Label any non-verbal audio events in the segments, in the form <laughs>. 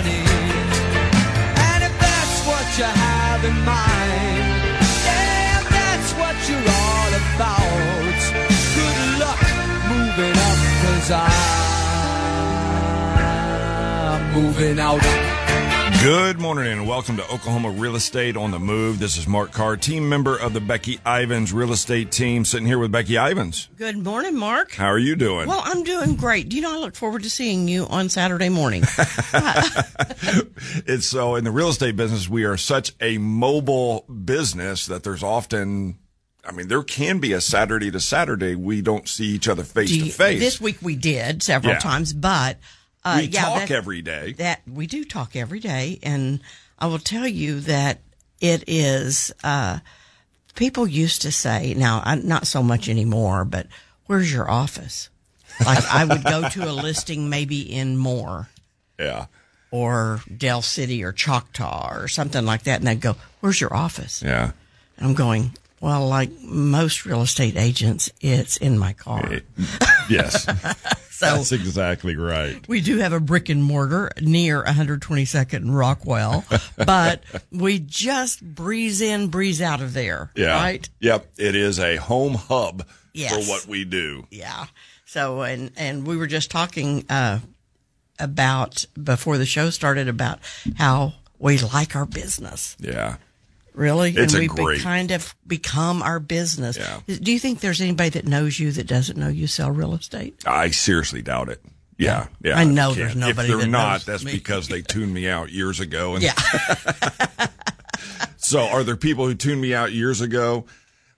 money. And if that's what you have in mind, yeah, if that's what you're all about. Good luck moving up, cause I'm moving out. Good morning and welcome to Oklahoma Real Estate on the Move. This is Mark Carr, team member of the Becky Ivans Real Estate team, sitting here with Becky Ivans. Good morning, Mark. How are you doing? Well, I'm doing great. Do you know I look forward to seeing you on Saturday morning? <laughs> it's so in the real estate business, we are such a mobile business that there's often I mean, there can be a Saturday to Saturday we don't see each other face to face. This week we did several Yeah. times, but uh, we yeah, talk that- every day. That we do talk every day, and I will tell you that it is. Uh, people used to say, now not so much anymore, but where's your office? Like I would go to a listing maybe in Moore Yeah. or Del City or Choctaw or something like that, and they'd go, "Where's your office?" Yeah. And I'm going, well, like most real estate agents, it's in my car. Yes. <laughs> So That's exactly right. we do have a brick and mortar near 122nd and Rockwell, <laughs> but we just breeze in, breeze out of there. Yeah. Right? Yep. It is a home hub Yes. for what we do. Yeah. So, and, and we were just talking, uh, about before the show started about how we like our business. Yeah. Really? It's and a we've great- kind of become our business. Yeah. Do you think there's anybody that knows you that doesn't know you sell real estate? I seriously doubt it. Yeah, yeah. I know there's nobody If they're not, that's me. because they <laughs> tuned me out years ago. And Yeah. <laughs> so, are there people who tuned me out years ago?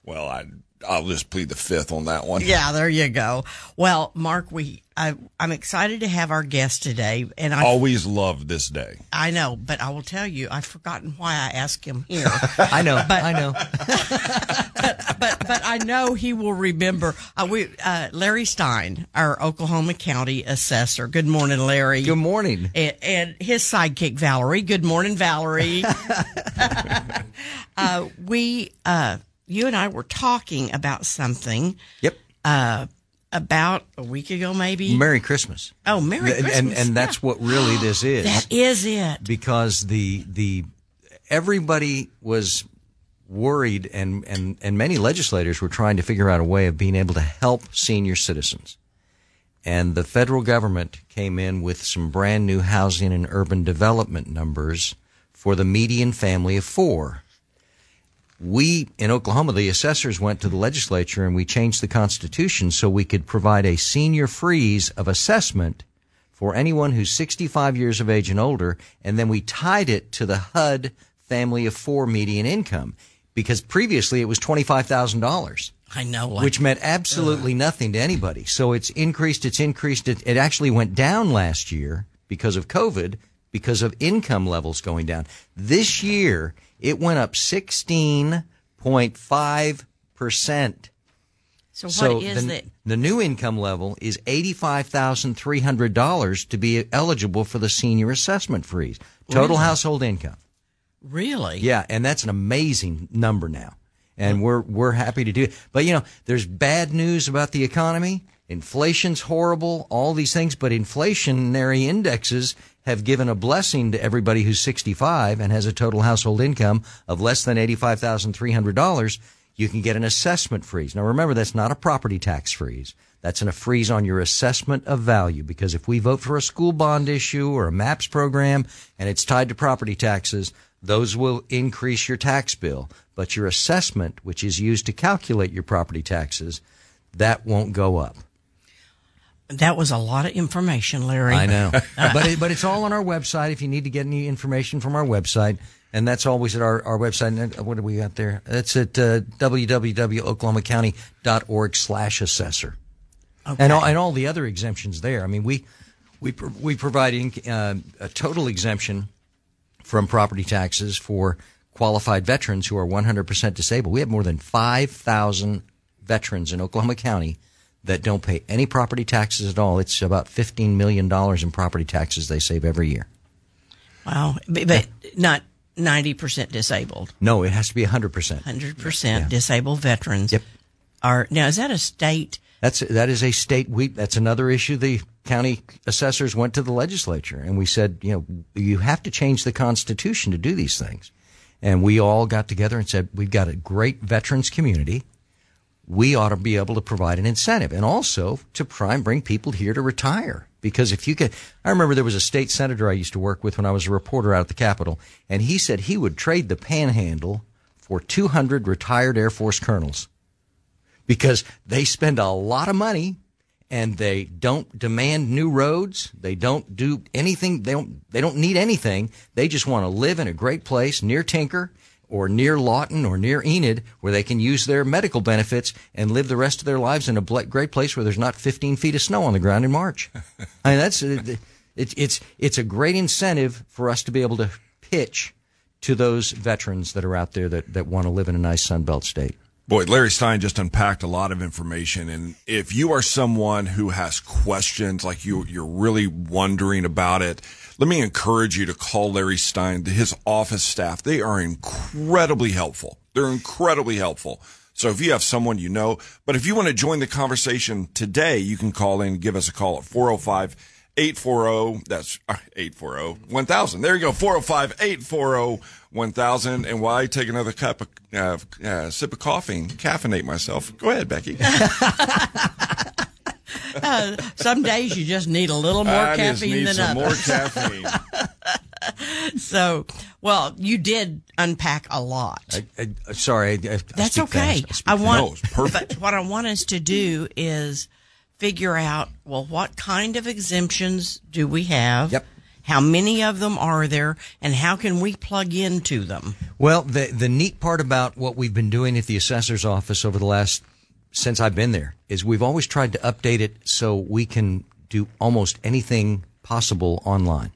Well, I I'll just plead the fifth on that one. Yeah, there you go. Well, Mark, we I, I'm excited to have our guest today, and I Always love this day. I know, but I will tell you, I've forgotten why I asked him here. <laughs> I know, But- I know. <laughs> but but I know he will remember. Uh, we uh, Larry Stein, our Oklahoma County assessor. Good morning, Larry. Good morning. and, and his sidekick Valerie. Good morning, Valerie. <laughs> uh, we, uh, you and I were talking about something Yep. uh, about a week ago, maybe. Merry Christmas. oh, Merry Christmas! and and that's Yeah. what really this <gasps> is. that is it. because the the everybody was worried and, and, and many legislators were trying to figure out a way of being able to help senior citizens. And the federal government came in with some brand new housing and urban development numbers for the median family of four. We in Oklahoma, the assessors went to the legislature and we changed the constitution so we could provide a senior freeze of assessment for anyone who's 65 years of age and older, and then we tied it to the HUD family of four median income because previously it was $25,000, I know. Like, which meant absolutely nothing to anybody. So it's increased, it's increased. It, it actually went down last year because of COVID, because of income levels going down. This year, it went up 16.5%. so what So is the, it? the new income level is eighty-five thousand three hundred dollars to be eligible for the senior assessment freeze. Total household income. Really? Yeah, and that's an amazing number now, and we're we're happy to do it. But you know, there's bad news about the economy. Inflation's horrible. All these things, but inflationary indexes have given a blessing to everybody who's 65 and has a total household income of less than eighty-five thousand three hundred dollars. You can get an assessment freeze. Now remember, that's not a property tax freeze. That's an, a freeze on your assessment of value because if we vote for a school bond issue or a MAPS program and it's tied to property taxes, those will increase your tax bill. But your assessment, which is used to calculate your property taxes, that won't go up. That was a lot of information, Larry. I know, <laughs> <laughs> but it, but it's all on our website. If you need to get any information from our website, and that's always at our, our website. And uh, what do we got there? It's at uh, www.oklahomacounty.org slash assessor. Okay. And all, and all the other exemptions there. I mean, we we we provide in, uh, a total exemption from property taxes for qualified veterans who are 100% disabled. We have more than 5,000 veterans in Oklahoma County that don't pay any property taxes at all. It's about $15 million in property taxes they save every year. Wow. But, but not 90% disabled. No, it has to be 100%. 100% disabled veterans Yep. are now is that a state That's that is a state. We that's another issue. The county assessors went to the legislature and we said, you know, you have to change the constitution to do these things. And we all got together and said, we've got a great veterans community. We ought to be able to provide an incentive and also to try and bring people here to retire. Because if you could, I remember there was a state senator I used to work with when I was a reporter out at the Capitol, and he said he would trade the panhandle for 200 retired Air Force colonels because they spend a lot of money and they don't demand new roads. They don't do anything. They don't, they don't need anything. They just want to live in a great place near Tinker or near Lawton or near Enid where they can use their medical benefits and live the rest of their lives in a great place where there's not 15 feet of snow on the ground in March. <laughs> I mean, that's, uh, it, it's, it's a great incentive for us to be able to pitch to those veterans that are out there that, that want to live in a nice Sunbelt state. Boy, Larry Stein just unpacked a lot of information. And if you are someone who has questions, like you, you're really wondering about it, let me encourage you to call Larry Stein, his office staff. They are incredibly helpful. They're incredibly helpful. So if you have someone you know, but if you want to join the conversation today, you can call in, give us a call at 405 840, that's uh, 840 1000. There you go, 405 840 1000. And while I take another cup of, uh, uh, sip of coffee and caffeinate myself, go ahead, Becky. <laughs> Uh, some days you just need a little more I caffeine than some others. more caffeine. <laughs> so, well, you did unpack a lot. I, I, sorry, I, That's okay. I want. No, perfect. what I want us to do is figure out well, what kind of exemptions do we have? Yep. How many of them are there, and how can we plug into them? Well, the the neat part about what we've been doing at the assessor's office over the last since I've been there is we've always tried to update it so we can do almost anything possible online.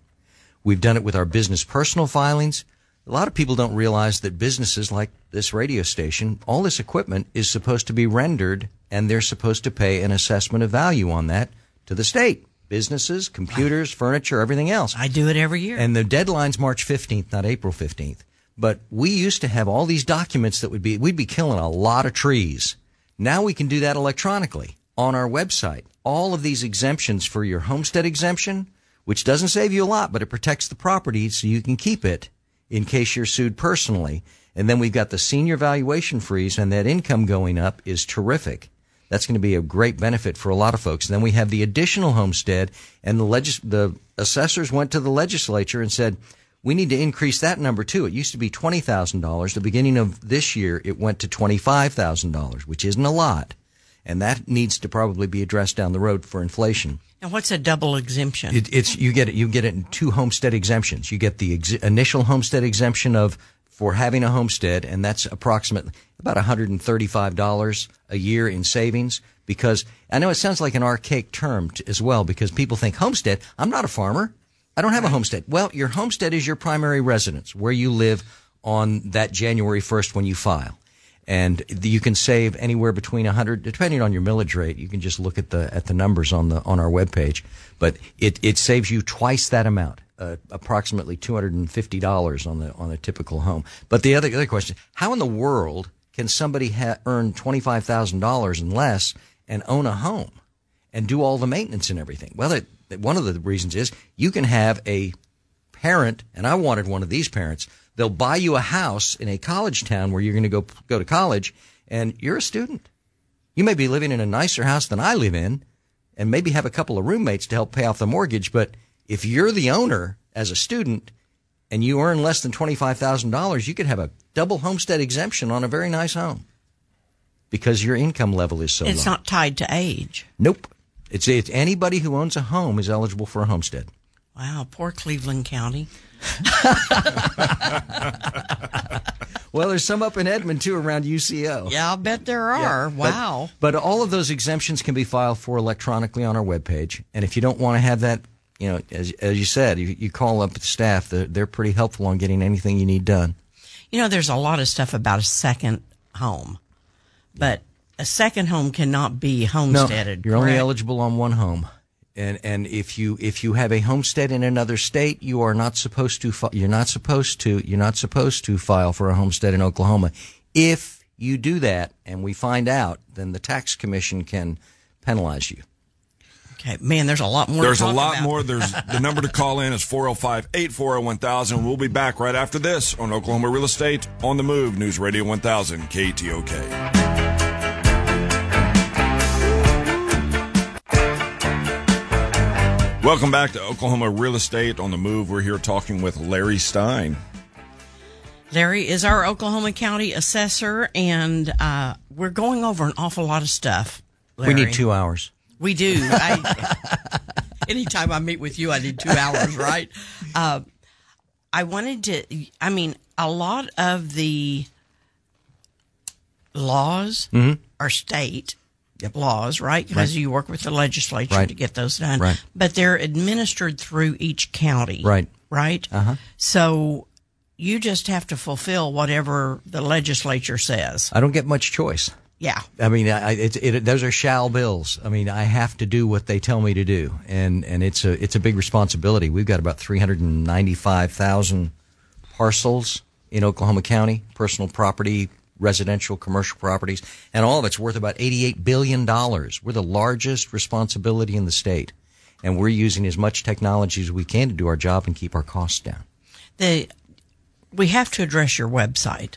We've done it with our business personal filings. A lot of people don't realize that businesses like this radio station, all this equipment is supposed to be rendered and they're supposed to pay an assessment of value on that to the state. Businesses, computers, furniture, everything else. I do it every year. And the deadline's March 15th, not April 15th. But we used to have all these documents that would be, we'd be killing a lot of trees now we can do that electronically on our website. All of these exemptions for your homestead exemption, which doesn't save you a lot, but it protects the property so you can keep it in case you're sued personally. And then we've got the senior valuation freeze and that income going up is terrific. That's going to be a great benefit for a lot of folks. And then we have the additional homestead and the legis- the assessors went to the legislature and said, we need to increase that number too. It used to be $20,000. The beginning of this year, it went to $25,000, which isn't a lot. And that needs to probably be addressed down the road for inflation. And what's a double exemption? It, it's you get it. You get it in two homestead exemptions. You get the ex- initial homestead exemption of for having a homestead, and that's approximately about $135 a year in savings. Because I know it sounds like an archaic term t- as well, because people think homestead. I'm not a farmer. I don't have a homestead. Well, your homestead is your primary residence where you live on that January 1st when you file. And you can save anywhere between 100, depending on your millage rate. You can just look at the at the numbers on the on our webpage. But it, it saves you twice that amount, uh, approximately two hundred and fifty dollars on the on a typical home. But the other other question: How in the world can somebody ha- earn twenty five thousand dollars and less and own a home and do all the maintenance and everything? Well, it, one of the reasons is you can have a parent, and I wanted one of these parents. They'll buy you a house in a college town where you're going to go go to college, and you're a student. You may be living in a nicer house than I live in, and maybe have a couple of roommates to help pay off the mortgage. But if you're the owner as a student and you earn less than twenty five thousand dollars, you could have a double homestead exemption on a very nice home because your income level is so low. it's low. not tied to age. Nope. It's, it's anybody who owns a home is eligible for a homestead. Wow, poor Cleveland County. <laughs> well, there's some up in Edmond too around UCO. Yeah, I'll bet there are. Yeah, wow. But, but, all of those exemptions can be filed for electronically on our webpage. And if you don't want to have that, you know, as, as you said, you, you call up the staff. They're, they're pretty helpful on getting anything you need done. You know, there's a lot of stuff about a second home, but a second home cannot be homesteaded. No, you're correct? only eligible on one home. And and if you if you have a homestead in another state, you are not supposed to fi- you're not supposed to you're not supposed to file for a homestead in Oklahoma. If you do that and we find out, then the tax commission can penalize you. Okay, man, there's a lot more. to There's a lot about. more. <laughs> There's the number to call in is 405 840 1000. We'll be back right after this on Oklahoma Real Estate on the Move, News Radio 1000, KTOK. Welcome back to Oklahoma Real Estate on the Move. We're here talking with Larry Stein. Larry is our Oklahoma County assessor, and uh, we're going over an awful lot of stuff. We need two hours. We do. I, <laughs> anytime I meet with you, I need two hours, right? <laughs> Uh, I wanted to, I mean, a lot of the laws are state laws, right? Because you work with the legislature Right. to get those done. Right. But they're administered through each county. Right. Right? Uh-huh. So you just have to fulfill whatever the legislature says. I don't get much choice. Yeah. I mean, I, it's it, those are shall bills. I mean, I have to do what they tell me to do, and and it's a it's a big responsibility. We've got about three hundred and ninety five thousand parcels in Oklahoma County, personal property, residential, commercial properties, and all of it's worth about eighty eight billion dollars. We're the largest responsibility in the state, and we're using as much technology as we can to do our job and keep our costs down. The, we have to address your website.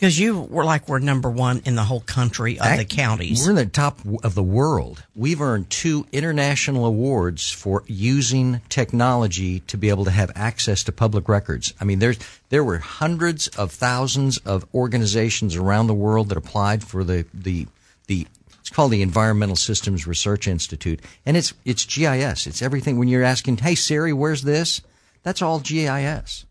Because you were like we're number one in the whole country of the counties. We're in the top of the world. We've earned two international awards for using technology to be able to have access to public records. I mean, there's there were hundreds of thousands of organizations around the world that applied for the the the. It's called the Environmental Systems Research Institute, and it's it's GIS. It's everything. When you're asking, "Hey Siri, where's this?" That's all GIS.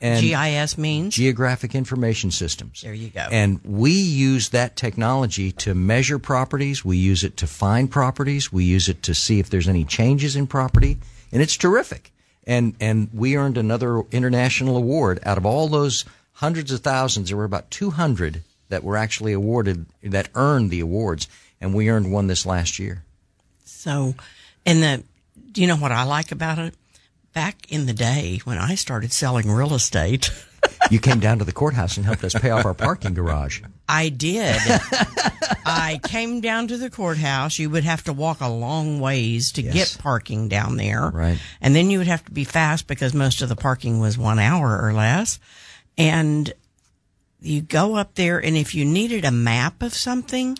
And GIS means Geographic Information Systems. There you go. And we use that technology to measure properties. We use it to find properties. We use it to see if there's any changes in property. And it's terrific. And, and we earned another international award out of all those hundreds of thousands. There were about 200 that were actually awarded, that earned the awards. And we earned one this last year. so. And the do you know what I like about it? Back in the day when I started selling real estate, You came down to the courthouse and helped us pay off our parking garage. I did. I came down to the courthouse. You would have to walk a long ways to Yes. get parking down there. Right. And then you would have to be fast because most of the parking was one hour or less. And you go up there and if you needed a map of something,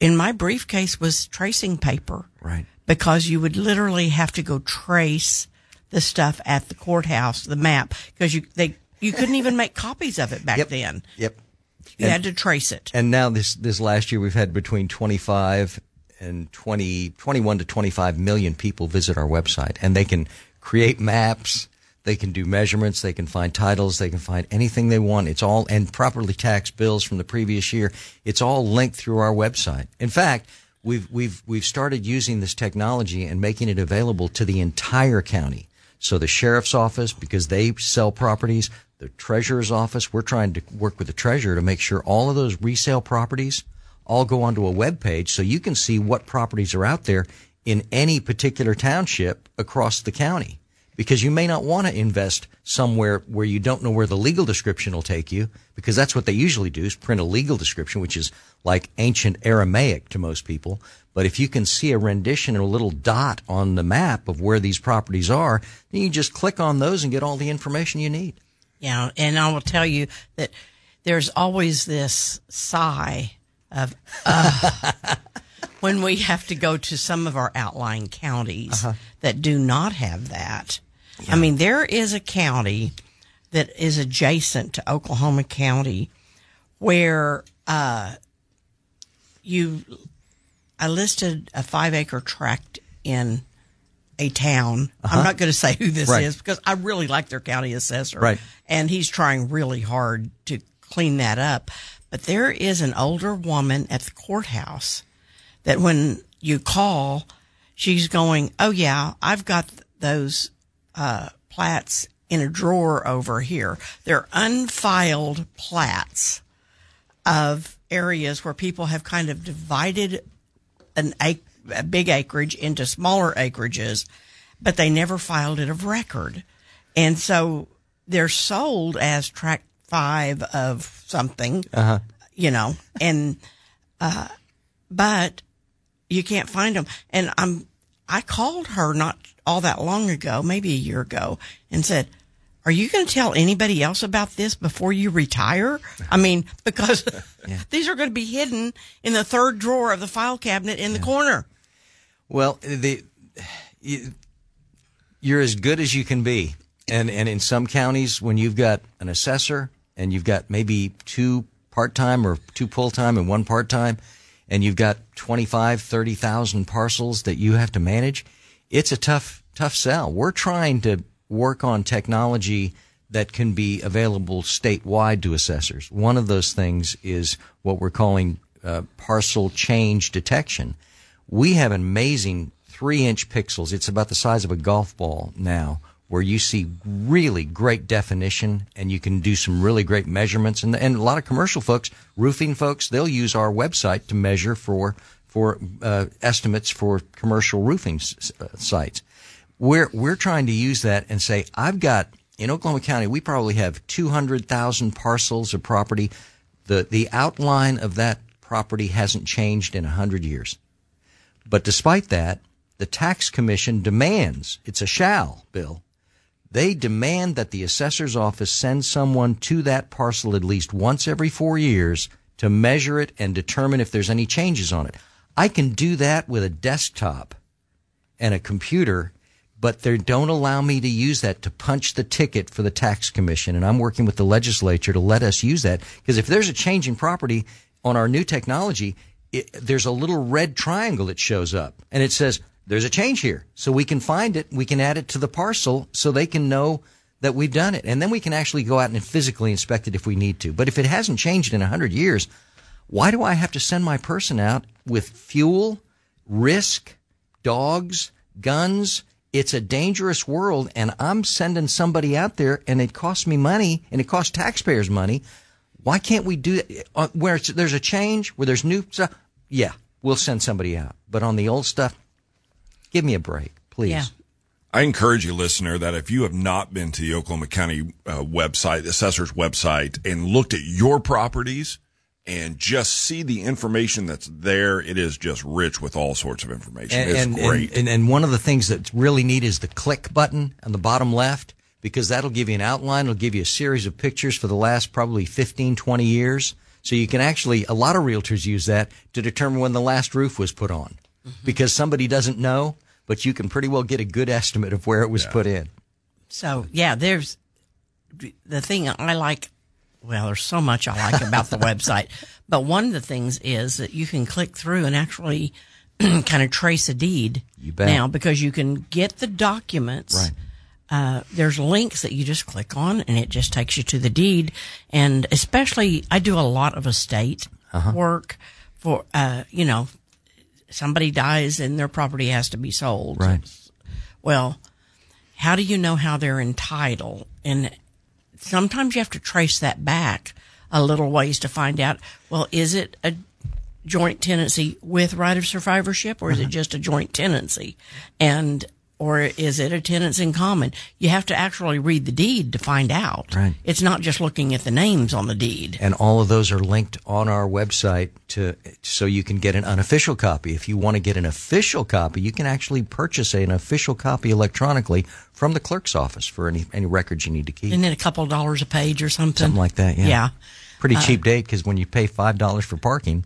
in my briefcase was tracing paper. Right. Because you would literally have to go trace the stuff at the courthouse, the map, because you, they, you couldn't even make copies of it back Yep. then. Yep. You had to trace it. And now this this last year we've had between 25 and 20 21 to 25 million people visit our website and they can create maps, they can do measurements, they can find titles, they can find anything they want. It's all and properly taxed bills from the previous year. It's all linked through our website. In fact, we've we've we've started using this technology and making it available to the entire county. So the sheriff's office, because they sell properties, the treasurer's office, we're trying to work with the treasurer to make sure all of those resale properties all go onto a web page so you can see what properties are out there in any particular township across the county. Because you may not want to invest somewhere where you don't know where the legal description will take you, because that's what they usually do is print a legal description, which is like ancient Aramaic to most people. But if you can see a rendition or a little dot on the map of where these properties are, then you just click on those and get all the information you need. Yeah, and I will tell you that there's always this sigh of uh, <laughs> when we have to go to some of our outlying counties that do not have that. I mean, there is a county that is adjacent to Oklahoma County where uh, you I listed a five acre tract in a town. I'm not going to say who this Right. is because I really like their county assessor. Right. And he's trying really hard to clean that up. But there is an older woman at the courthouse that when you call, she's going, Oh yeah, I've got those, uh, plats in a drawer over here. They're unfiled plats of areas where people have kind of divided an ac- a big acreage into smaller acreages, but they never filed it of record. And so they're sold as tract five of something, you know, and, uh, but you can't find them. And I'm, I called her not all that long ago, maybe a year ago, and said, are you going to tell anybody else about this before you retire? I mean, <laughs> because yeah. these are going to be hidden in the third drawer of the file cabinet in yeah. the corner. Well, the you, you're as good as you can be, and and in some counties, when you've got an assessor and you've got maybe two part time or two full time and one part time, and you've got 25, 30,000 parcels that you have to manage, it's a tough tough sell. We're trying to work on technology that can be available statewide to assessors. One of those things is what we're calling uh, parcel change detection. We have amazing three inch pixels. It's about the size of a golf ball now where you see really great definition and you can do some really great measurements. And, and a lot of commercial folks, roofing folks, they'll use our website to measure for, for uh, estimates for commercial roofing s- uh, sites. We're, we're trying to use that and say, I've got, in Oklahoma County, we probably have 200,000 parcels of property. The, the outline of that property hasn't changed in 100 years. But despite that, the tax commission demands, it's a shall bill, they demand that the assessor's office send someone to that parcel at least once every four years to measure it and determine if there's any changes on it. I can do that with a desktop and a computer but they don't allow me to use that to punch the ticket for the tax commission. And I'm working with the legislature to let us use that because if there's a change in property on our new technology, it, there's a little red triangle that shows up and it says there's a change here. So we can find it. We can add it to the parcel so they can know that we've done it. And then we can actually go out and physically inspect it if we need to. But if it hasn't changed in a hundred years, why do I have to send my person out with fuel, risk, dogs, guns, it's a dangerous world and I'm sending somebody out there and it costs me money and it costs taxpayers money. Why can't we do it uh, where there's a change, where there's new stuff? Yeah, we'll send somebody out. But on the old stuff, give me a break, please. Yeah. I encourage you, listener, that if you have not been to the Oklahoma County uh, website, assessor's website, and looked at your properties, and just see the information that's there. It is just rich with all sorts of information. And, it's and, great. And, and, one of the things that's really neat is the click button on the bottom left because that'll give you an outline. It'll give you a series of pictures for the last probably 15, 20 years. So you can actually, a lot of realtors use that to determine when the last roof was put on mm-hmm. because somebody doesn't know, but you can pretty well get a good estimate of where it was yeah. put in. So yeah, there's the thing I like well, there's so much I like about the <laughs> website, but one of the things is that you can click through and actually <clears throat> kind of trace a deed now because you can get the documents. Right. Uh, there's links that you just click on and it just takes you to the deed. And especially, I do a lot of estate uh-huh. work for, uh, you know, somebody dies and their property has to be sold. Right. Well, how do you know how they're entitled? And sometimes you have to trace that back a little ways to find out, well, is it a joint tenancy with right of survivorship or is uh-huh. it just a joint tenancy? And or is it a tenants in common? You have to actually read the deed to find out. Right. It's not just looking at the names on the deed. And all of those are linked on our website to so you can get an unofficial copy. If you want to get an official copy, you can actually purchase an official copy electronically from the clerk's office for any any records you need to keep. And then a couple of dollars a page or something. Something like that. Yeah. Yeah. Pretty uh, cheap date because when you pay five dollars for parking,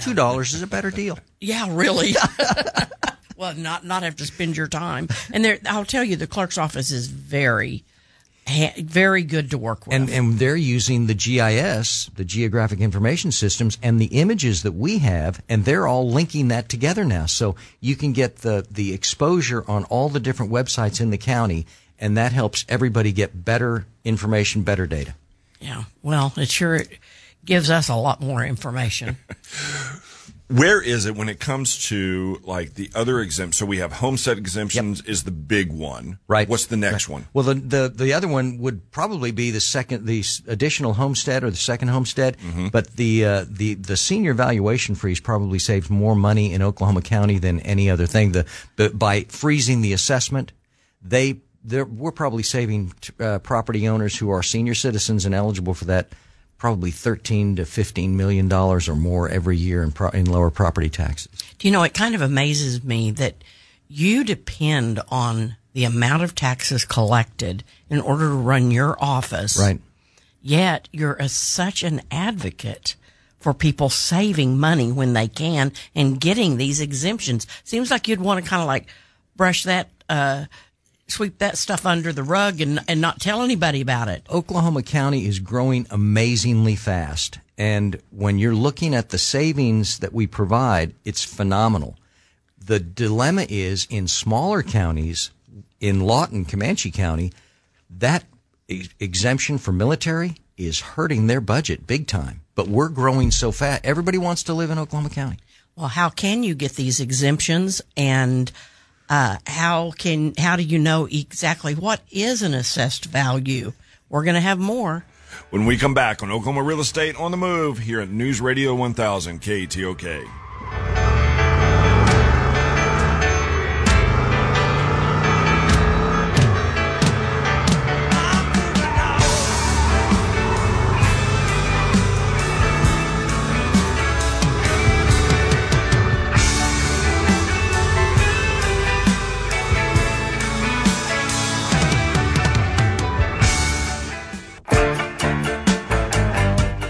two dollars is a better deal. Yeah, really. <laughs> well, not not have to spend your time. And there, I'll tell you, the clerk's office is very, very good to work with. And and they're using the GIS, the Geographic Information Systems, and the images that we have, and they're all linking that together now. So you can get the the exposure on all the different websites in the county, and that helps everybody get better information, better data. Yeah. Well, it sure gives us a lot more information. <laughs> Where is it when it comes to like the other exempt? So we have homestead exemptions yep. is the big one, right? What's the next right. one? Well, the, the the other one would probably be the second, the additional homestead or the second homestead. Mm-hmm. But the uh, the the senior valuation freeze probably saves more money in Oklahoma County than any other thing. The, by freezing the assessment, they we're probably saving uh, property owners who are senior citizens and eligible for that probably 13 to 15 million dollars or more every year in, pro- in lower property taxes. Do you know, it kind of amazes me that you depend on the amount of taxes collected in order to run your office. Right. Yet you're a, such an advocate for people saving money when they can and getting these exemptions. Seems like you'd want to kind of like brush that, uh, sweep that stuff under the rug and, and not tell anybody about it. Oklahoma County is growing amazingly fast. And when you're looking at the savings that we provide, it's phenomenal. The dilemma is in smaller counties, in Lawton, Comanche County, that ex- exemption for military is hurting their budget big time. But we're growing so fast. Everybody wants to live in Oklahoma County. Well, how can you get these exemptions and uh, how can how do you know exactly what is an assessed value? We're going to have more. When we come back on Oklahoma Real Estate on the Move here at News Radio 1000 KTOK.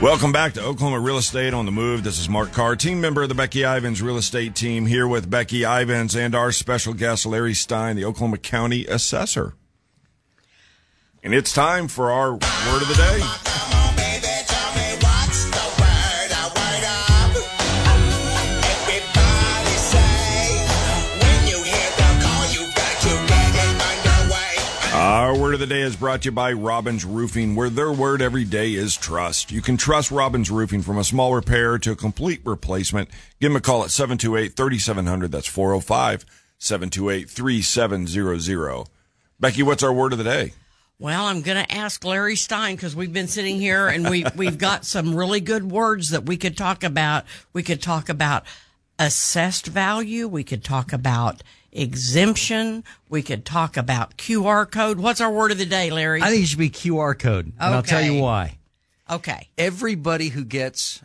Welcome back to Oklahoma Real Estate on the Move. This is Mark Carr, team member of the Becky Ivins Real Estate team, here with Becky Ivins and our special guest, Larry Stein, the Oklahoma County Assessor. And it's time for our word of the day. Our word of the day is brought to you by Robbins Roofing, where their word every day is trust. You can trust Robbins Roofing from a small repair to a complete replacement. Give them a call at 728-3700. That's 405-728-3700. Becky, what's our word of the day? Well, I'm going to ask Larry Stein because we've been sitting here and we we've got some really good words that we could talk about. We could talk about assessed value. We could talk about exemption. We could talk about QR code. What's our word of the day, Larry? I think it should be QR code. And I'll tell you why. okay. everybody who gets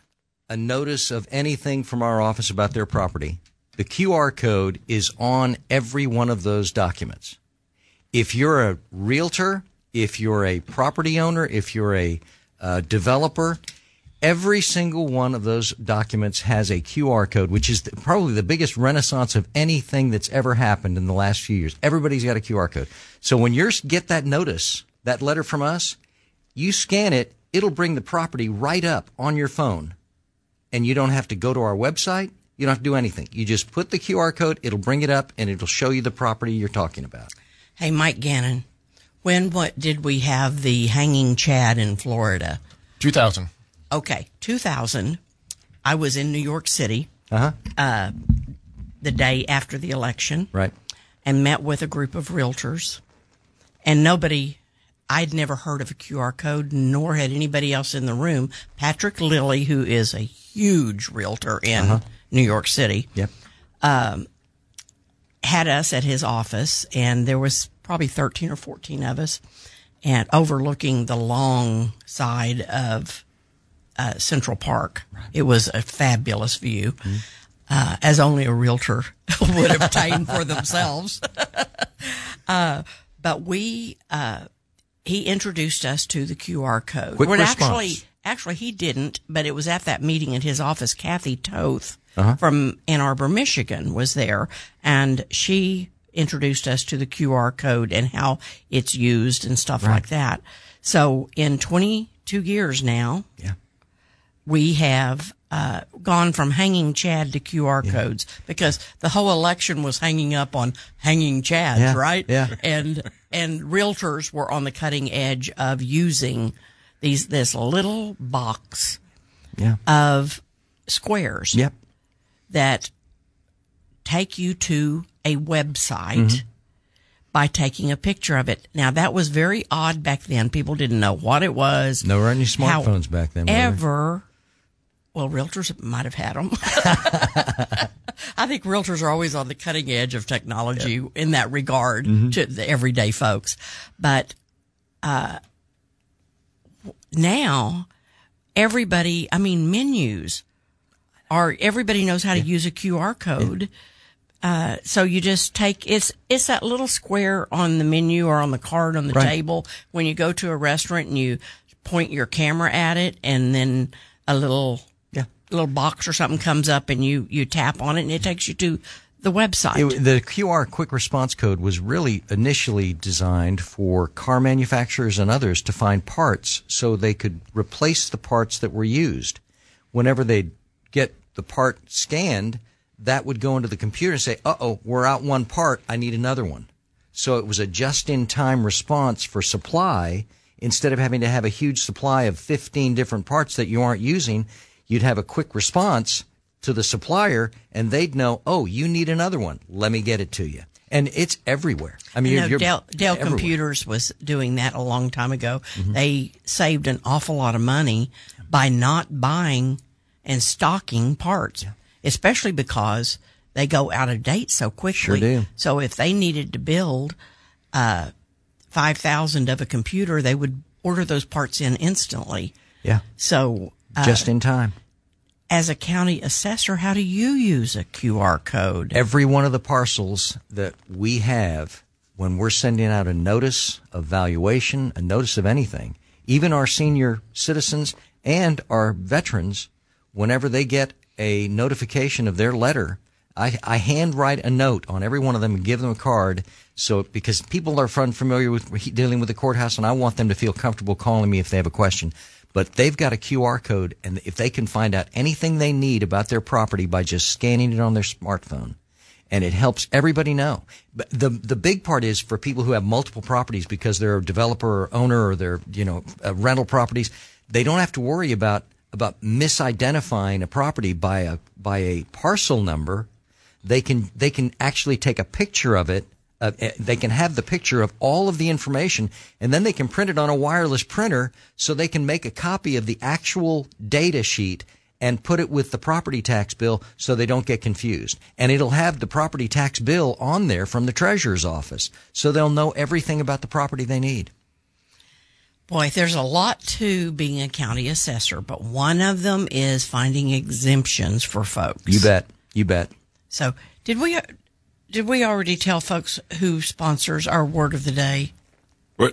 a notice of anything from our office about their property, the QR code is on every one of those documents. If you're a realtor, if you're a property owner, if you're a uh, developer, every single one of those documents has a QR code, which is the, probably the biggest renaissance of anything that's ever happened in the last few years. Everybody's got a QR code. So when you get that notice, that letter from us, you scan it, it'll bring the property right up on your phone. And you don't have to go to our website. You don't have to do anything. You just put the QR code, it'll bring it up, and it'll show you the property you're talking about. Hey, Mike Gannon, when what did we have the hanging Chad in Florida? 2000. Okay, 2000. I was in New York City uh-huh. Uh huh. the day after the election. Right. and met with a group of realtors and nobody I'd never heard of a QR code nor had anybody else in the room. Patrick Lilly, who is a huge realtor in uh-huh. New York City, Yep. Um, had us at his office and there was probably 13 or 14 of us and overlooking the long side of uh, Central Park. It was a fabulous view. Uh, as only a realtor <laughs> would obtain for themselves. <laughs> uh, but we, uh, he introduced us to the QR code. Quick Well, response. actually, actually he didn't, but it was at that meeting in his office. Kathy Toth from Ann Arbor, Michigan was there and she introduced us to the QR code and how it's used and stuff like that. So in 22 years now, Yeah. We have uh, gone from hanging Chad to QR codes because the whole election was hanging up on hanging Chads, Yeah, right? yeah. And and realtors were on the cutting edge of using these this little box Yeah. of squares Yep. that take you to a website Mm-hmm. by taking a picture of it. Now that was very odd back then. People didn't know what it was. No, were any smartphones back then? Ever. Well, realtors might have had them. <laughs> I think realtors are always on the cutting edge of technology in that regard Mm-hmm. to the everyday folks. But uh, now everybody, I mean, menus are, everybody knows how to use a QR code. Uh, so you just take, it's, it's that little square on the menu or on the card on the Right. table when you go to a restaurant and you point your camera at it and then a little, Yeah. Little box or something comes up and you, you tap on it and it takes you to the website. It, the QR quick response code was really initially designed for car manufacturers and others to find parts so they could replace the parts that were used. Whenever they get the part scanned, that would go into the computer and say, uh oh, we're out one part. I need another one. So it was a just in time response for supply. Instead of having to have a huge supply of 15 different parts that you aren't using, you'd have a quick response to the supplier and they'd know, oh, you need another one. Let me get it to you. And it's everywhere. I mean, I you're, Dell, Dell everywhere. Computers was doing that a long time ago. Mm-hmm. They saved an awful lot of money by not buying and stocking parts, especially because they go out of date so quickly. Sure do. So if they needed to build uh, five thousand of a computer, they would order those parts in instantly. Yeah. So uh, Just in time. As a county assessor, how do you use a QR code? every one of the parcels that we have when we're sending out a notice of valuation, a notice of anything, even our senior citizens and our veterans, whenever they get a notification of their letter, I, I handwrite a note on every one of them and give them a card. So, because people are unfamiliar with dealing with the courthouse and I want them to feel comfortable calling me if they have a question. But they've got a QR code and if they can find out anything they need about their property by just scanning it on their smartphone, and it helps everybody know. But the the big part is for people who have multiple properties because they're a developer or owner or they're you know uh, rental properties, they don't have to worry about about misidentifying a property by a by a parcel number. They can they can actually take a picture of it. Uh, they can have the picture of all of the information, and then they can print it on a wireless printer, so they can make a copy of the actual data sheet and put it with the property tax bill so they don't get confused. And it'll have the property tax bill on there from the treasurer's office so they'll know everything about the property they need. Boy, there's a lot to being a county assessor, but one of them is finding exemptions for folks. You bet. You bet. So, did we did we already tell folks who sponsors our word of the day?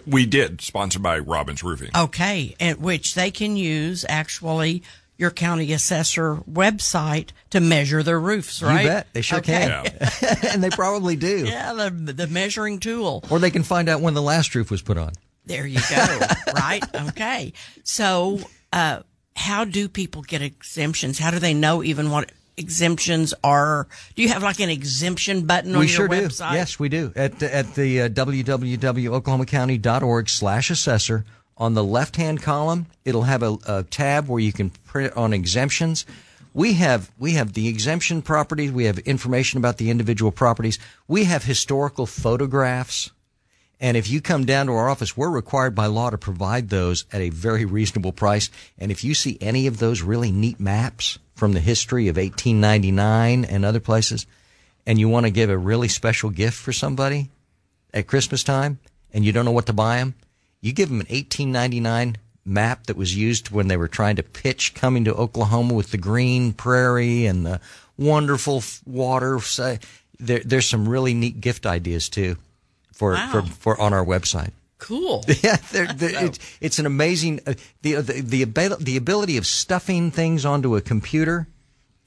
We did, sponsored by Robbins Roofing. Okay, at which they can use actually your county assessor website to measure their roofs, right? You bet. They sure Okay. can. <laughs> and they probably do. <laughs> Yeah, the the measuring tool. Or they can find out when the last roof was put on. There you go. <laughs> right? Okay. So, uh, how do people get exemptions? How do they know even what exemptions are? Do you have like an exemption button on we your sure website? do. Yes, we do. At at the uh, www.oklahomacounty.org slash assessor, on the left hand column, it'll have a, a tab where you can print on exemptions. We have we have the exemption properties. We have information about the individual properties. We have historical photographs. And if you come down to our office, we're required by law to provide those at a very reasonable price. And if you see any of those really neat maps from the history of 1899 and other places, and you want to give a really special gift for somebody at Christmas time, and you don't know what to buy them, you give them an 1899 map that was used when they were trying to pitch coming to Oklahoma with the green prairie and the wonderful water. There, there's some really neat gift ideas too for, Wow. for, for on our website. Cool. <laughs> Yeah, they're, they're, it's, it's an amazing uh, the the the, abil- the ability of stuffing things onto a computer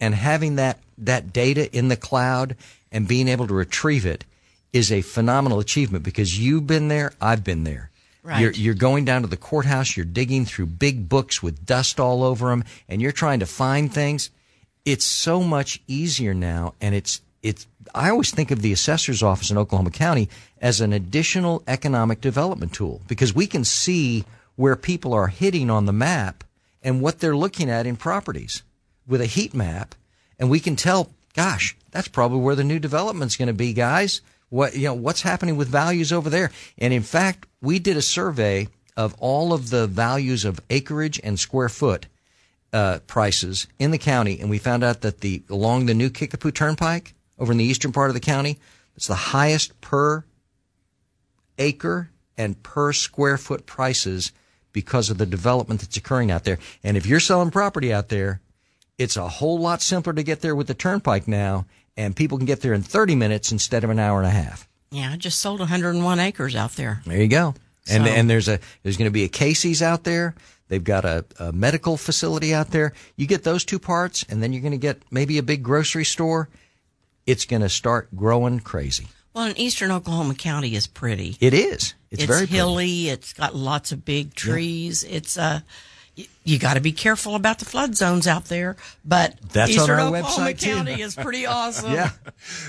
and having that that data in the cloud and being able to retrieve it is a phenomenal achievement because you've been there, I've been there. Right. You're, you're going down to the courthouse, you're digging through big books with dust all over them, and you're trying to find things. It's so much easier now, and it's it's. I always think of the assessor's office in Oklahoma County as an additional economic development tool because we can see where people are hitting on the map and what they're looking at in properties with a heat map, and we can tell, gosh, that's probably where the new development's going to be, guys. What you know, what's happening with values over there? And in fact, we did a survey of all of the values of acreage and square foot uh, prices in the county, and we found out that the along the new Kickapoo Turnpike over in the eastern part of the county, it's the highest per acre and per square foot prices because of the development that's occurring out there. And if you're selling property out there, it's a whole lot simpler to get there with the turnpike now, and people can get there in 30 minutes instead of an hour and a half. Yeah, I just sold 101 acres out there. There you go. And So- and there's a there's going to be a Casey's out there. They've got a, a medical facility out there. You get those two parts, and then you're going to get maybe a big grocery store. It's going to start growing crazy. Well, in eastern Oklahoma County is pretty. It is. It's, It's, very pretty. hilly. It's got lots of big trees. It's uh, y- you got to be careful about the flood zones out there. But That's on eastern our Oklahoma website, too. County is pretty <laughs> awesome. Yeah.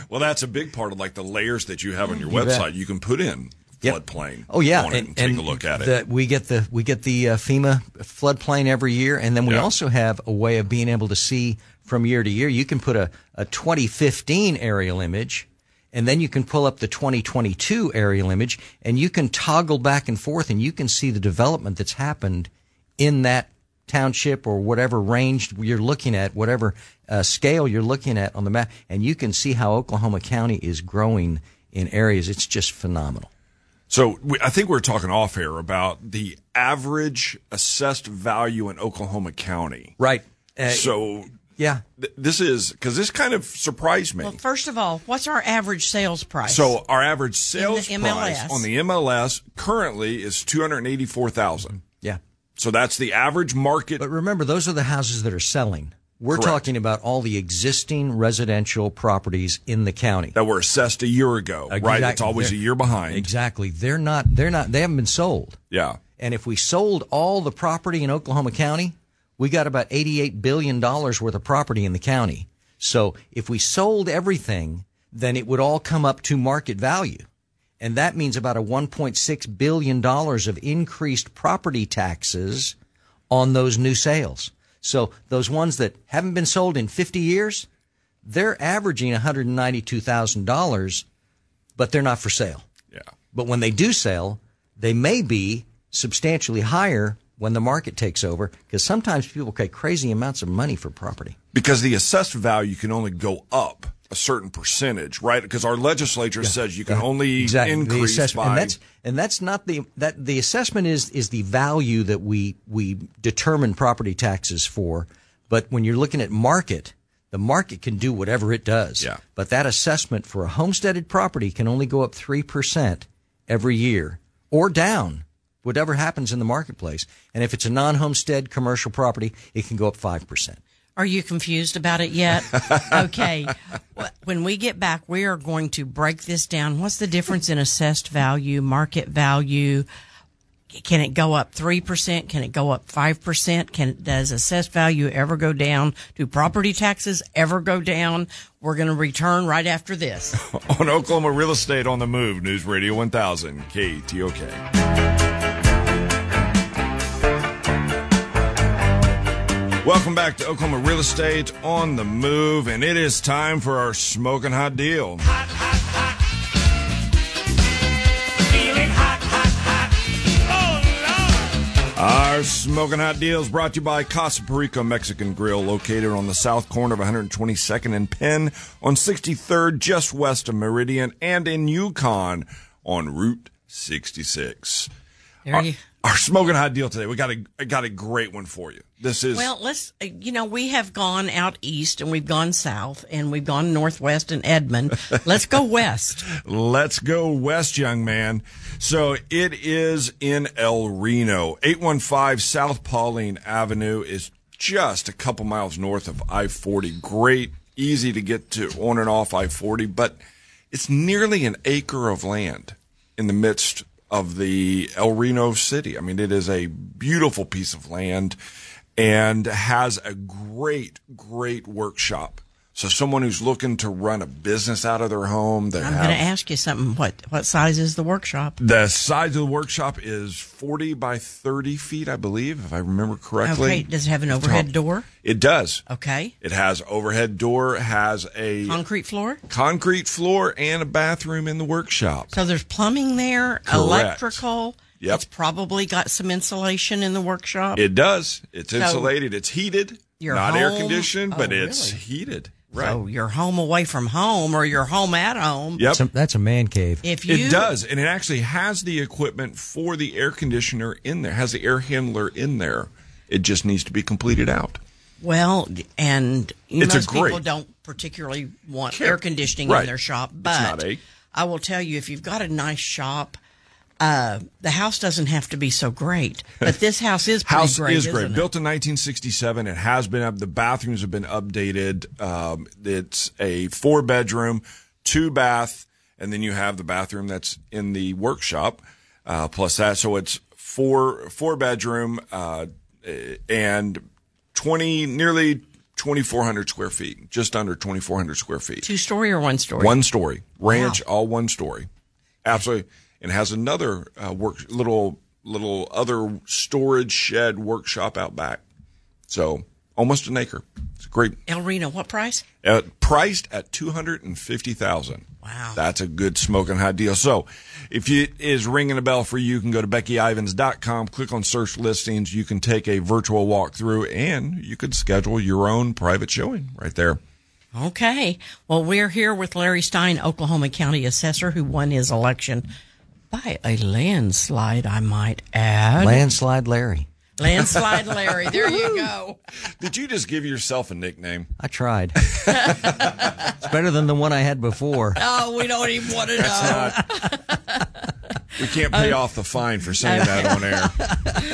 Well, that's a big part of like the layers that you have on your bet. website. You can put in Yep. floodplain. Oh yeah, it and, take a look at it. we get the we get the uh, FEMA floodplain every year, and then we Yeah. also have a way of being able to see from year to year. You can put a, a 2015 aerial image, and then you can pull up the 2022 aerial image, and you can toggle back and forth, and you can see the development that's happened in that township or whatever range you're looking at, whatever uh, scale you're looking at on the map, and you can see how Oklahoma County is growing in areas. It's just phenomenal. So we, I think we are talking off air about the average assessed value in Oklahoma County. Right. Uh, So yeah. th- this is because this kind of surprised me. Well, first of all, what's our average sales price? So our average sales price on the MLS currently is two hundred eighty-four thousand. Yeah. So that's the average market. But remember, those are the houses that are selling. We're Correct. talking about all the existing residential properties in the county. that were assessed a year ago, right? It's always a They're- year behind. Exactly. They're not, they're not, they haven't been sold. Yeah. And if we sold all the property in Oklahoma County, we got about $88 billion worth of property in the county. So if we sold everything, then it would all come up to market value. And that means about a $1.6 billion of increased property taxes on those new sales. So those ones that haven't been sold in 50 years, they're averaging $192,000, but they're not for sale. Yeah. But when they do sell, they may be substantially higher when the market takes over because sometimes people pay crazy amounts of money for property. Because the assessed value can only go up a certain percentage, right? Because our legislature says you can only The increase assessment, by. and that's and that's not the that the assessment is is the value that we we determine property taxes for. But when you're looking at market, the market can do whatever it does. Yeah. But that assessment for a homesteaded property can only go up three percent every year or down, whatever happens in the marketplace. And if it's a non-homestead commercial property, it can go up five percent. Are you confused about it yet? <laughs> okay. When we get back, we are going to break this down. What's the difference in assessed value, market value? Can it go up 3%? Can it go up 5%? Can, does assessed value ever go down? Do property taxes ever go down? We're going to return right after this. <laughs> on Oklahoma Real Estate on the Move, News Radio 1000, KTOK. Welcome back to Oklahoma Real Estate on the Move, and it is time for our smoking hot deal. Hot, hot, hot. Our smoking hot deal is brought to you by Casa Perico Mexican Grill, located on the south corner of 122nd and Penn, on 63rd, just west of Meridian, and in Yukon on Route 66. There you our smoking hot deal today, we got a I got a great one for you. This is Well, let's, uh, you know, we have gone out east and we've gone south and we've gone northwest and Edmond. <laughs> Let's go west. Let's go west, young man. So it is in El Reno. 815 South Pauline Avenue is just a couple miles north of I 40. Great, easy to get to on and off I 40, but it's nearly an acre of land in the midst of the El Reno city. I mean, it is a beautiful piece of land and has a great, great workshop. So someone who's looking to run a business out of their home that I'm going to ask you something. What, what size is the workshop? the size of the workshop is 40 by 30 feet, I believe, if I remember correctly. Okay. Does it have an overhead door? It does. Okay. It has overhead door, has a Concrete floor? concrete floor, and a bathroom in the workshop. So there's plumbing there, Correct. electrical. Yep. It's probably got some insulation in the workshop. It does. It's insulated. It's heated. your Not air home- conditioned, but Oh, it's really? heated. So you're home away from home or you're home at home. Yep. That's a, that's a man cave. If you It does, and it actually has the equipment for the air conditioner in there. Has the air handler in there. It just needs to be completed out. Well, and you It's a most people don't particularly want Care. air conditioning Right. in their shop, It's but not a- I will tell you if you've got a nice shop, uh, the house doesn't have to be so great. But this house is <laughs> pretty House great, is great. isn't it? Built in 1967. It has been up. The bathrooms have been updated. Um, it's a four bedroom, two bath, and then you have the bathroom that's in the workshop. Uh, plus that, so it's four four bedroom uh, and 20 nearly 2,400 square feet, just under 2,400 square feet. Two story or one story? One story ranch, all one story, absolutely, and has another uh, work little little other storage shed workshop out back. So almost an acre. It's great. El Reno, what price? Uh, priced at two hundred and fifty thousand. Wow. that's a good smoking hot deal. So, if it is ringing a bell for you, you can go to BeckyIvans.com, click on search listings. You can take a virtual walkthrough, and you could schedule your own private showing right there. Okay. Well, we're here with Larry Stein, Oklahoma County Assessor, who won his election by a landslide, I might add. Landslide Larry. landslide Larry. There you go. Did you just give yourself a nickname? I tried. <laughs> it's better than the one I had before. Oh, we don't even want to know. We can't pay off the fine for saying that on air.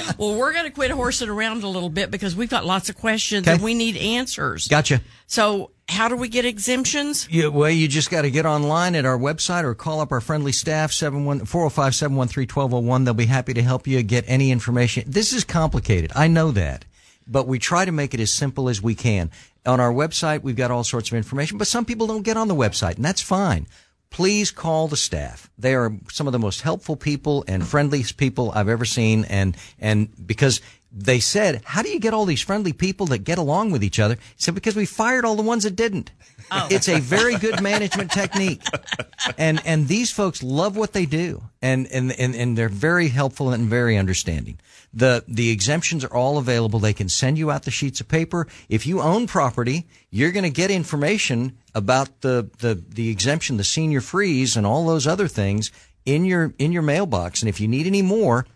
<laughs> Well, we're going to quit horsing around a little bit because we've got lots of questions Okay. and we need answers. Gotcha. So, how do we get exemptions? Yeah, well, you just got to get online at our website or call up our friendly staff, 405 713 1201. They'll be happy to help you get any information. This is complicated. I know that. But we try to make it as simple as we can. On our website, we've got all sorts of information, but some people don't get on the website, and that's fine. Please call the staff. They are some of the most helpful people and friendliest people I've ever seen, and and because they said, "How do you get all these friendly people that get along with each other?" He said, "Because we fired all the ones that didn't." Oh. It's a very good management technique, and and these folks love what they do, and and and, and they're very helpful and very understanding. The the exemptions are all available. They can send you out the sheets of paper. If you own property, you're going to get information about the, the the exemption, the senior freeze, and all those other things in your in your mailbox. And if you need any more,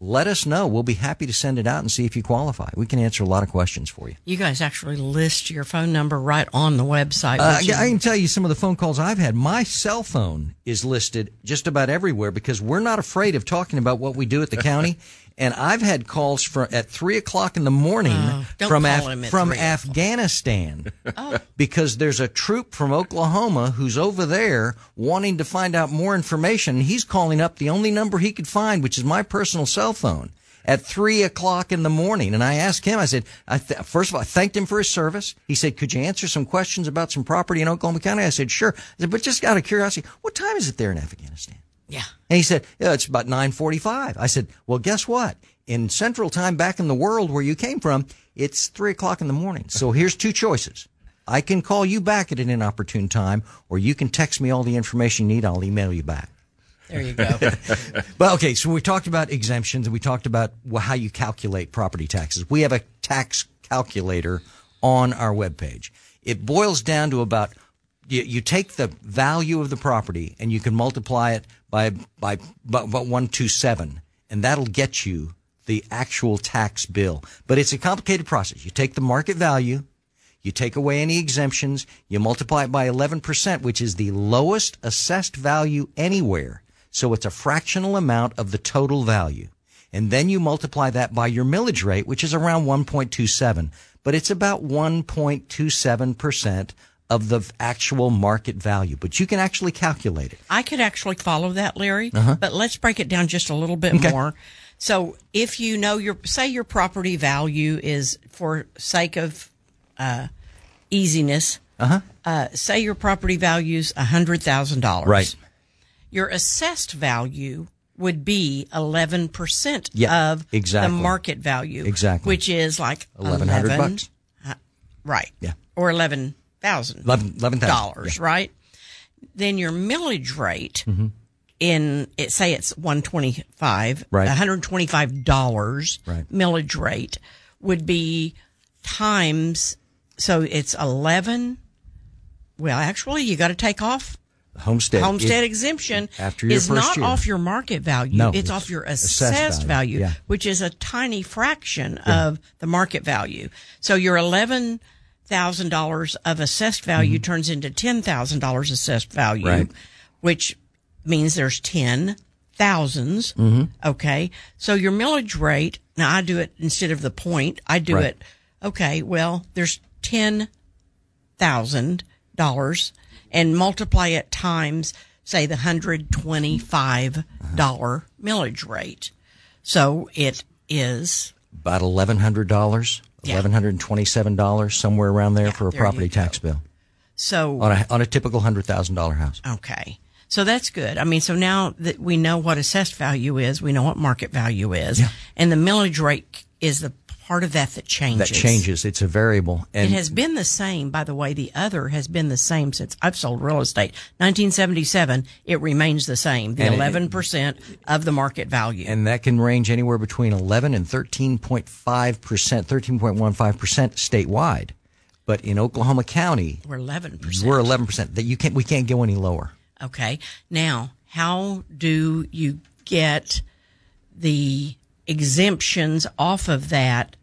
let us know. We'll be happy to send it out and see if you qualify. We can answer a lot of questions for you. You guys actually list your phone number right on the website. Uh, I can tell you some of the phone calls I've had. My cell phone is listed just about everywhere because we're not afraid of talking about what we do at the county. <laughs> And I've had calls from at three o'clock in the morning Oh, from at from. Afghanistan <laughs> Oh. because there's a troop from Oklahoma who's over there wanting to find out more information. He's calling up the only number he could find, which is my personal cell phone. At three o'clock in the morning, and I asked him. I said, I th- first of all, I thanked him for his service. He said, "Could you answer some questions about some property in Oklahoma County?" I said, "Sure." I said, "But just out of curiosity, what time is it there in Afghanistan?" Yeah. And he said, yeah, it's about 945. I said, well, guess what? In central time back in the world where you came from, it's three o'clock in the morning. So here's two choices. I can call you back at an inopportune time, or you can text me all the information you need. I'll email you back. There you go. <laughs> But okay, so we talked about exemptions and we talked about how you calculate property taxes. We have a tax calculator on our webpage. It boils down to about you, you take the value of the property and you can multiply it by by two seven, and that'll get you the actual tax bill. But it's a complicated process. You take the market value, you take away any exemptions, you multiply it by 11%, which is the lowest assessed value anywhere. So it's a fractional amount of the total value. And then you multiply that by your millage rate, which is around 1.27, but it's about 1.27% of the actual market value. But you can actually calculate it. I could actually follow that, Larry, but let's break it down just a little bit Uh-huh. Okay. more. So, if you know your, say your property value is, for sake of uh, easiness, uh-huh. say your property value's a hundred thousand dollars. Right. Your assessed value would be eleven percent Yeah, of exactly. the market value. Exactly. Which is like 1100 11 bucks. Right. Yeah. Or eleven thousand. 11 $11,000, dollars, yeah. right? Then your millage rate Mm-hmm. in it say it's one twenty five, Right. one hundred twenty five dollars Right. millage rate would be times so it's eleven well, actually, you got to take off Homestead. homestead it- exemption after your is not year. off your market value. No, it's, it's off your assessed assessed, value, value, yeah. which is a tiny fraction of the market value. So your eleven thousand dollars of assessed value turns into ten thousand dollars assessed value, Mm-hmm. Right. which means there's ten thousands. Mm-hmm. Okay, so your millage rate. Now I do it instead of the point. I do Right. it. Okay, well, there's ten thousand dollars and multiply it times say the hundred twenty five dollar millage rate. So it is about eleven hundred dollars. Eleven hundred and twenty-seven dollars, somewhere around there for a there property tax bill so on a on a typical hundred thousand dollar house. okay. So that's good. I mean, so now that we know what assessed value is, we know what market value is, Yeah. and the millage rate is the part of that that changes. That changes. It's a variable, It has been the same, by the way. The other has been the same since I've sold real estate. 1977, it remains the same. The 11% of the market value. and that can range anywhere between eleven and thirteen point five percent, thirteen point one five percent statewide. But in Oklahoma County, We're 11%. we're eleven percent. That you can't we can't go any lower. Okay. Now, how do you get the exemptions off of that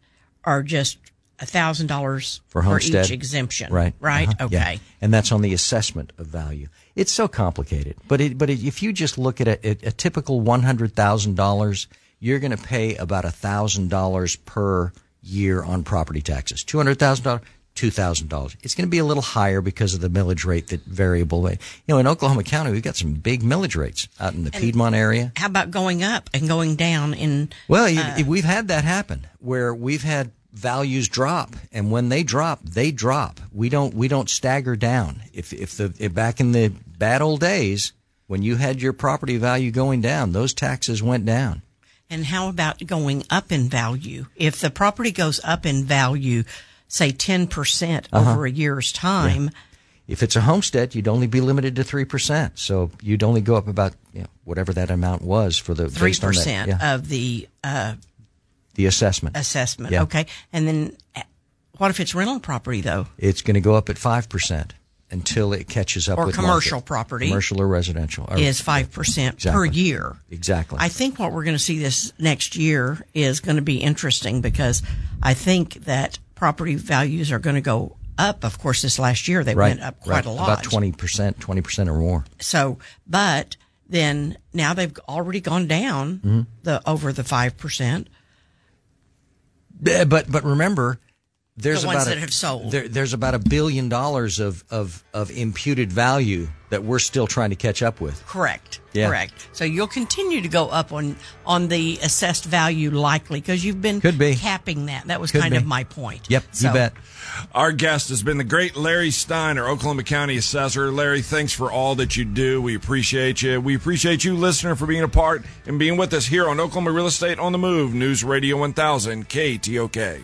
are just $1,000 For homestead. each exemption? Right. Right? Uh-huh. Okay. Yeah. And that's on the assessment of value. It's so complicated. But it, but it, if you just look at a, a, typical one hundred thousand dollars, you're going to pay about a thousand dollars per year on property taxes. Two hundred thousand dollars. Two thousand dollars. It's going to be a little higher because of the millage rate that variable. You know, in Oklahoma County, we've got some big millage rates out in the Piedmont area. How about going up and going down in Well, you- we've had that happen where we've had values drop, and when they drop, they drop. We don't we don't stagger down. If if the if back in the bad old days when you had your property value going down, those taxes went down. And how about going up in value? If the property goes up in value, say 10% Uh-huh. over a year's time, If it's a homestead, you'd only be limited to three percent, so you'd only go up about you know, whatever that amount was for the based on that, 3% yeah, of the uh, the assessment. assessment. Yeah. Okay. And then uh, what if it's rental property though? It's going to go up at five percent until it catches up Or with commercial market. property commercial or residential or- Is 5% per Exactly. year. Exactly. I think what we're going to see this next year is going to be interesting because I think that property values are going to go up. Of course, this last year they right, went up quite right. a lot. About twenty percent, twenty percent or more. So, but then now they've already gone down Mm-hmm. the over the five percent. Yeah, But but remember, there's The ones about a, that have sold. There, there's about a billion dollars of, of of imputed value that we're still trying to catch up with. Correct. Yeah. Correct. So you'll continue to go up on on the assessed value likely because you've been Could be. capping that. That was Could kind be. of my point. Yep, So, you bet. Our guest has been the great Larry Stein, Oklahoma County Assessor. Larry, thanks for all that you do. We appreciate you. We appreciate you, listener, for being a part and being with us here on Oklahoma Real Estate on the Move, News Radio 1000, KTOK.